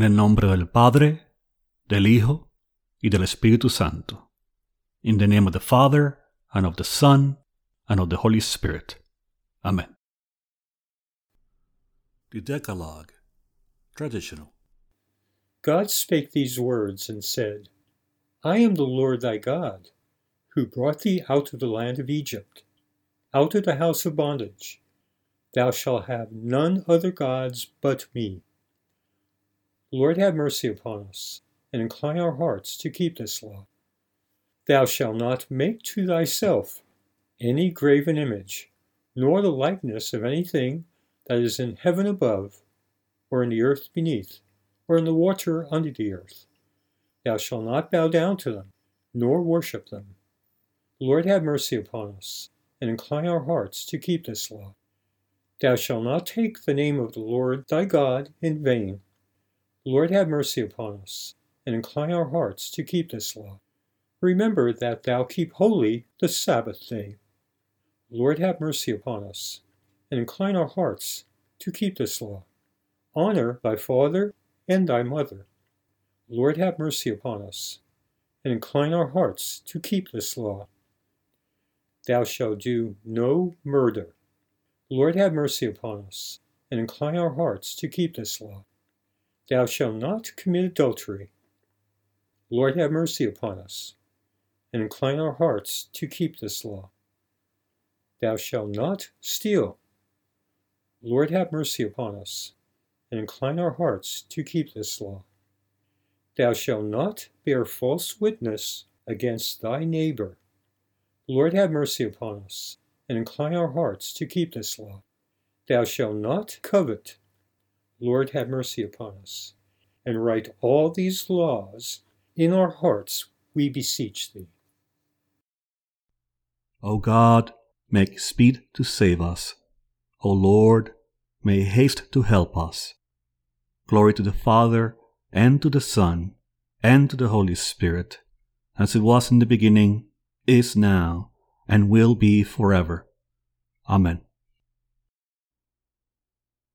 En el nombre del Padre, del Hijo y del Espíritu Santo. In the name of the Father, and of the Son, and of the Holy Spirit. Amen. The Decalogue. Traditional. God spake these words and said, I am the Lord thy God, who brought thee out of the land of Egypt, out of the house of bondage. Thou shalt have none other gods but me. Lord, have mercy upon us, and incline our hearts to keep this law. Thou shalt not make to thyself any graven image, nor the likeness of anything that is in heaven above, or in the earth beneath, or in the water under the earth. Thou shalt not bow down to them, nor worship them. Lord, have mercy upon us, and incline our hearts to keep this law. Thou shalt not take the name of the Lord thy God in vain Lord, have mercy upon us, and incline our hearts to keep this law. Remember that thou keep holy the Sabbath day. Lord, have mercy upon us, and incline our hearts to keep this law. Honor thy father and thy mother. Lord, have mercy upon us, and incline our hearts to keep this law. Thou shalt do no murder. Lord, have mercy upon us, and incline our hearts to keep this law. Thou shalt not commit adultery. Lord, have mercy upon us, and incline our hearts to keep this law. Thou shalt not steal. Lord, have mercy upon us, and incline our hearts to keep this law. Thou shalt not bear false witness against thy neighbor. Lord, have mercy upon us, and incline our hearts to keep this law. Thou shalt not covet. Lord, have mercy upon us, and write all these laws in our hearts, we beseech thee. O God, make speed to save us. O Lord, may haste to help us. Glory to the Father, and to the Son, and to the Holy Spirit, as it was in the beginning, is now, and will be forever. Amen.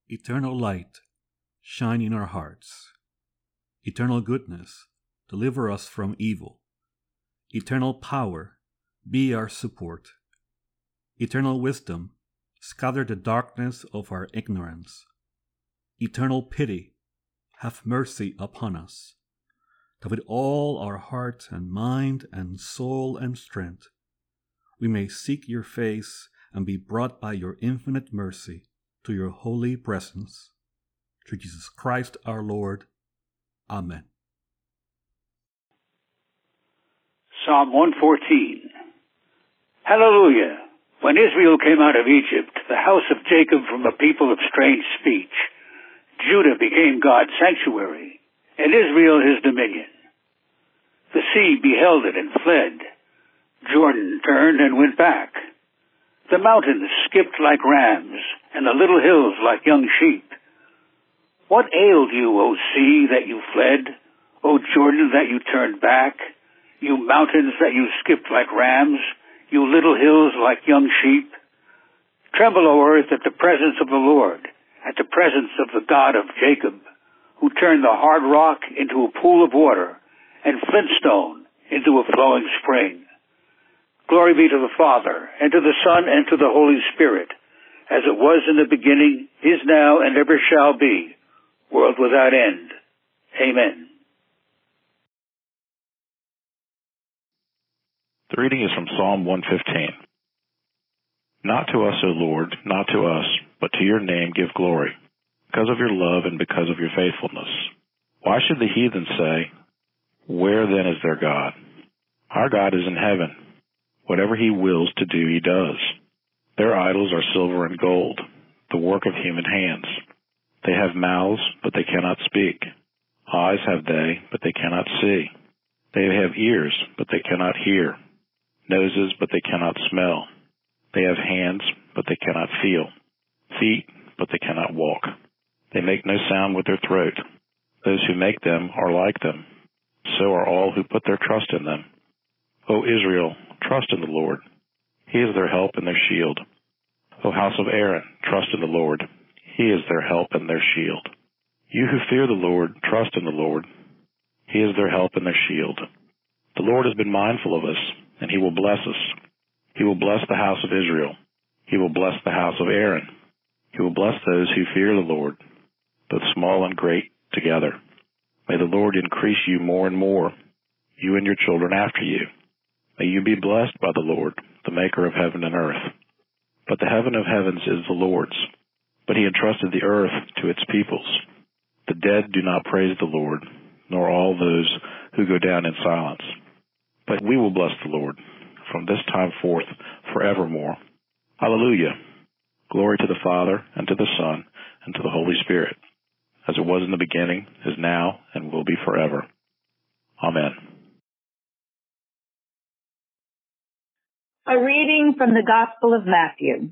Eternal light shine in our hearts. Eternal goodness, deliver us from evil. Eternal power, be our support. Eternal wisdom, scatter the darkness of our ignorance. Eternal pity, have mercy upon us, that with all our heart and mind and soul and strength we may seek your face and be brought by your infinite mercy to your holy presence through Jesus Christ our Lord. Amen. Psalm 114. Hallelujah. When Israel came out of Egypt, the house of Jacob from a people of strange speech, Judah became God's sanctuary, and Israel his dominion. The sea beheld it and fled. Jordan turned and went back. The mountains skipped like rams, and the little hills like young sheep. What ailed you, O sea, that you fled? O Jordan, that you turned back? You mountains that you skipped like rams? You little hills like young sheep? Tremble, O earth, at the presence of the Lord, at the presence of the God of Jacob, who turned the hard rock into a pool of water, and flintstone into a flowing spring. Glory be to the Father, and to the Son, and to the Holy Spirit, as it was in the beginning, is now, and ever shall be, world without end. Amen. The reading is from Psalm 115. Not to us, O Lord, not to us, but to your name give glory, because of your love and because of your faithfulness. Why should the heathen say, Where then is their God? Our God is in heaven. Whatever he wills to do, he does. Their idols are silver and gold, the work of human hands. They have mouths, but they cannot speak. Eyes have they, but they cannot see. They have ears, but they cannot hear. Noses, but they cannot smell. They have hands, but they cannot feel. Feet, but they cannot walk. They make no sound with their throat. Those who make them are like them. So are all who put their trust in them. O Israel, trust in the Lord. He is their help and their shield. O house of Aaron, trust in the Lord. He is their help and their shield. You who fear the Lord, trust in the Lord. He is their help and their shield. The Lord has been mindful of us, and he will bless us. He will bless the house of Israel. He will bless the house of Aaron. He will bless those who fear the Lord, both small and great together. May the Lord increase you more and more, you and your children after you. May you be blessed by the Lord, the maker of heaven and earth. But the heaven of heavens is the Lord's, but he entrusted the earth to its peoples. The dead do not praise the Lord, nor all those who go down in silence. But we will bless the Lord from this time forth forevermore. Hallelujah. Glory to the Father, and to the Son, and to the Holy Spirit, as it was in the beginning, is now, and will be forever. Amen. A reading from the Gospel of Matthew.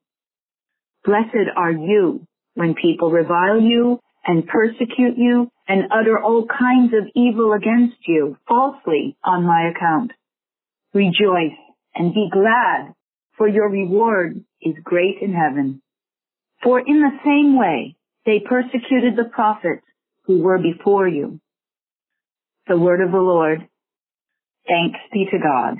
Blessed are you when people revile you and persecute you and utter all kinds of evil against you falsely on my account. Rejoice and be glad, for your reward is great in heaven. For in the same way they persecuted the prophets who were before you. The word of the Lord. Thanks be to God.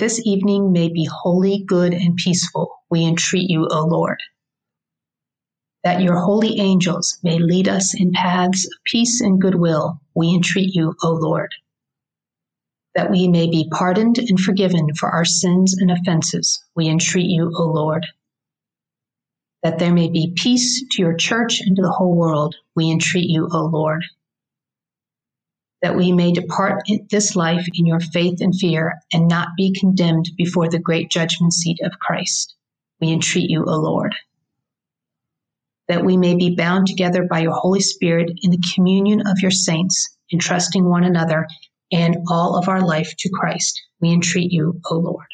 this evening may be holy, good, and peaceful, we entreat you, O Lord. That your holy angels may lead us in paths of peace and goodwill, we entreat you, O Lord. That we may be pardoned and forgiven for our sins and offenses, we entreat you, O Lord. That there may be peace to your church and to the whole world, we entreat you, O Lord that we may depart this life in your faith and fear and not be condemned before the great judgment seat of Christ. We entreat you, O Lord. That we may be bound together by your Holy Spirit in the communion of your saints, entrusting one another and all of our life to Christ. We entreat you, O Lord.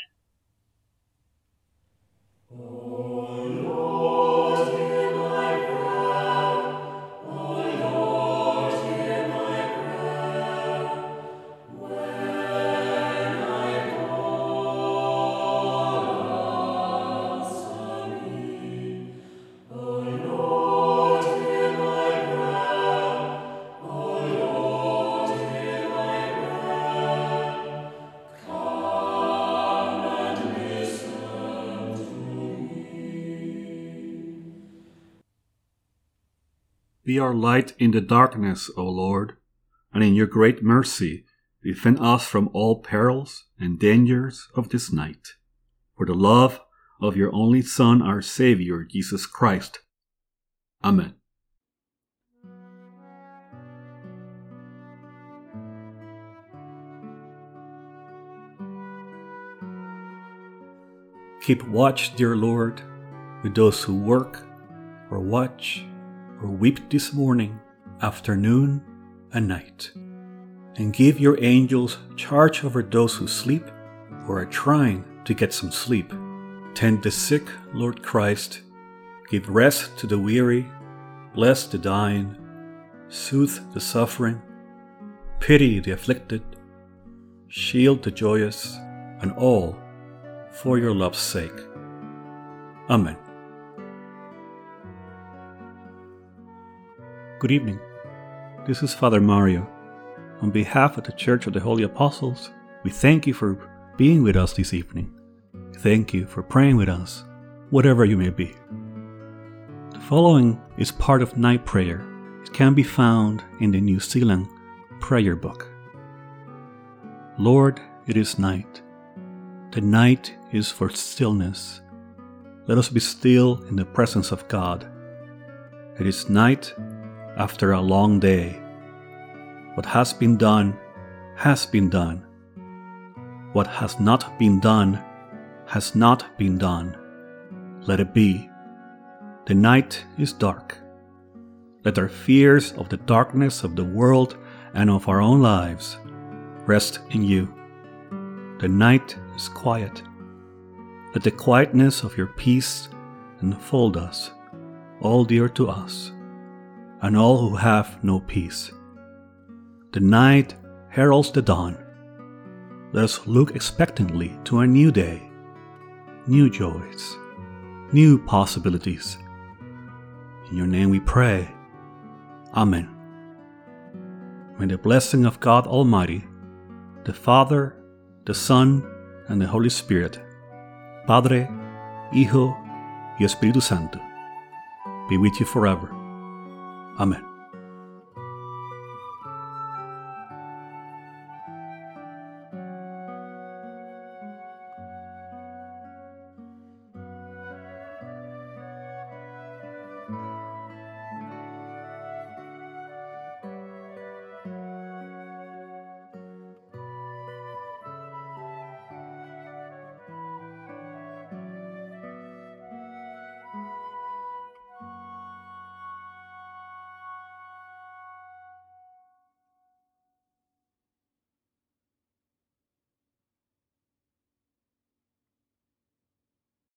Be our light in the darkness, O Lord, and in your great mercy defend us from all perils and dangers of this night. For the love of your only Son, our Saviour, Jesus Christ. Amen. Keep watch, dear Lord, with those who work or watch or weep this morning, afternoon, and night. And give your angels charge over those who sleep or are trying to get some sleep. Tend the sick, Lord Christ. Give rest to the weary. Bless the dying. Soothe the suffering. Pity the afflicted. Shield the joyous, and all for your love's sake. Amen. Good evening. This is Father Mario. On behalf of the Church of the Holy Apostles, we thank you for being with us this evening. Thank you for praying with us, whatever you may be. The following is part of night prayer. It can be found in the New Zealand Prayer Book. Lord, it is night. The night is for stillness. Let us be still in the presence of God. It is night after a long day. What has been done has been done. What has not been done has not been done. Let it be. The night is dark. Let our fears of the darkness of the world and of our own lives rest in you. The night is quiet. Let the quietness of your peace enfold us, all dear to us, and all who have no peace. The night heralds the dawn. Let us look expectantly to a new day, new joys, new possibilities. In your name we pray. Amen. May the blessing of God Almighty, the Father, the Son, and the Holy Spirit, Padre, Hijo y Espíritu Santo, be with you forever. Amen.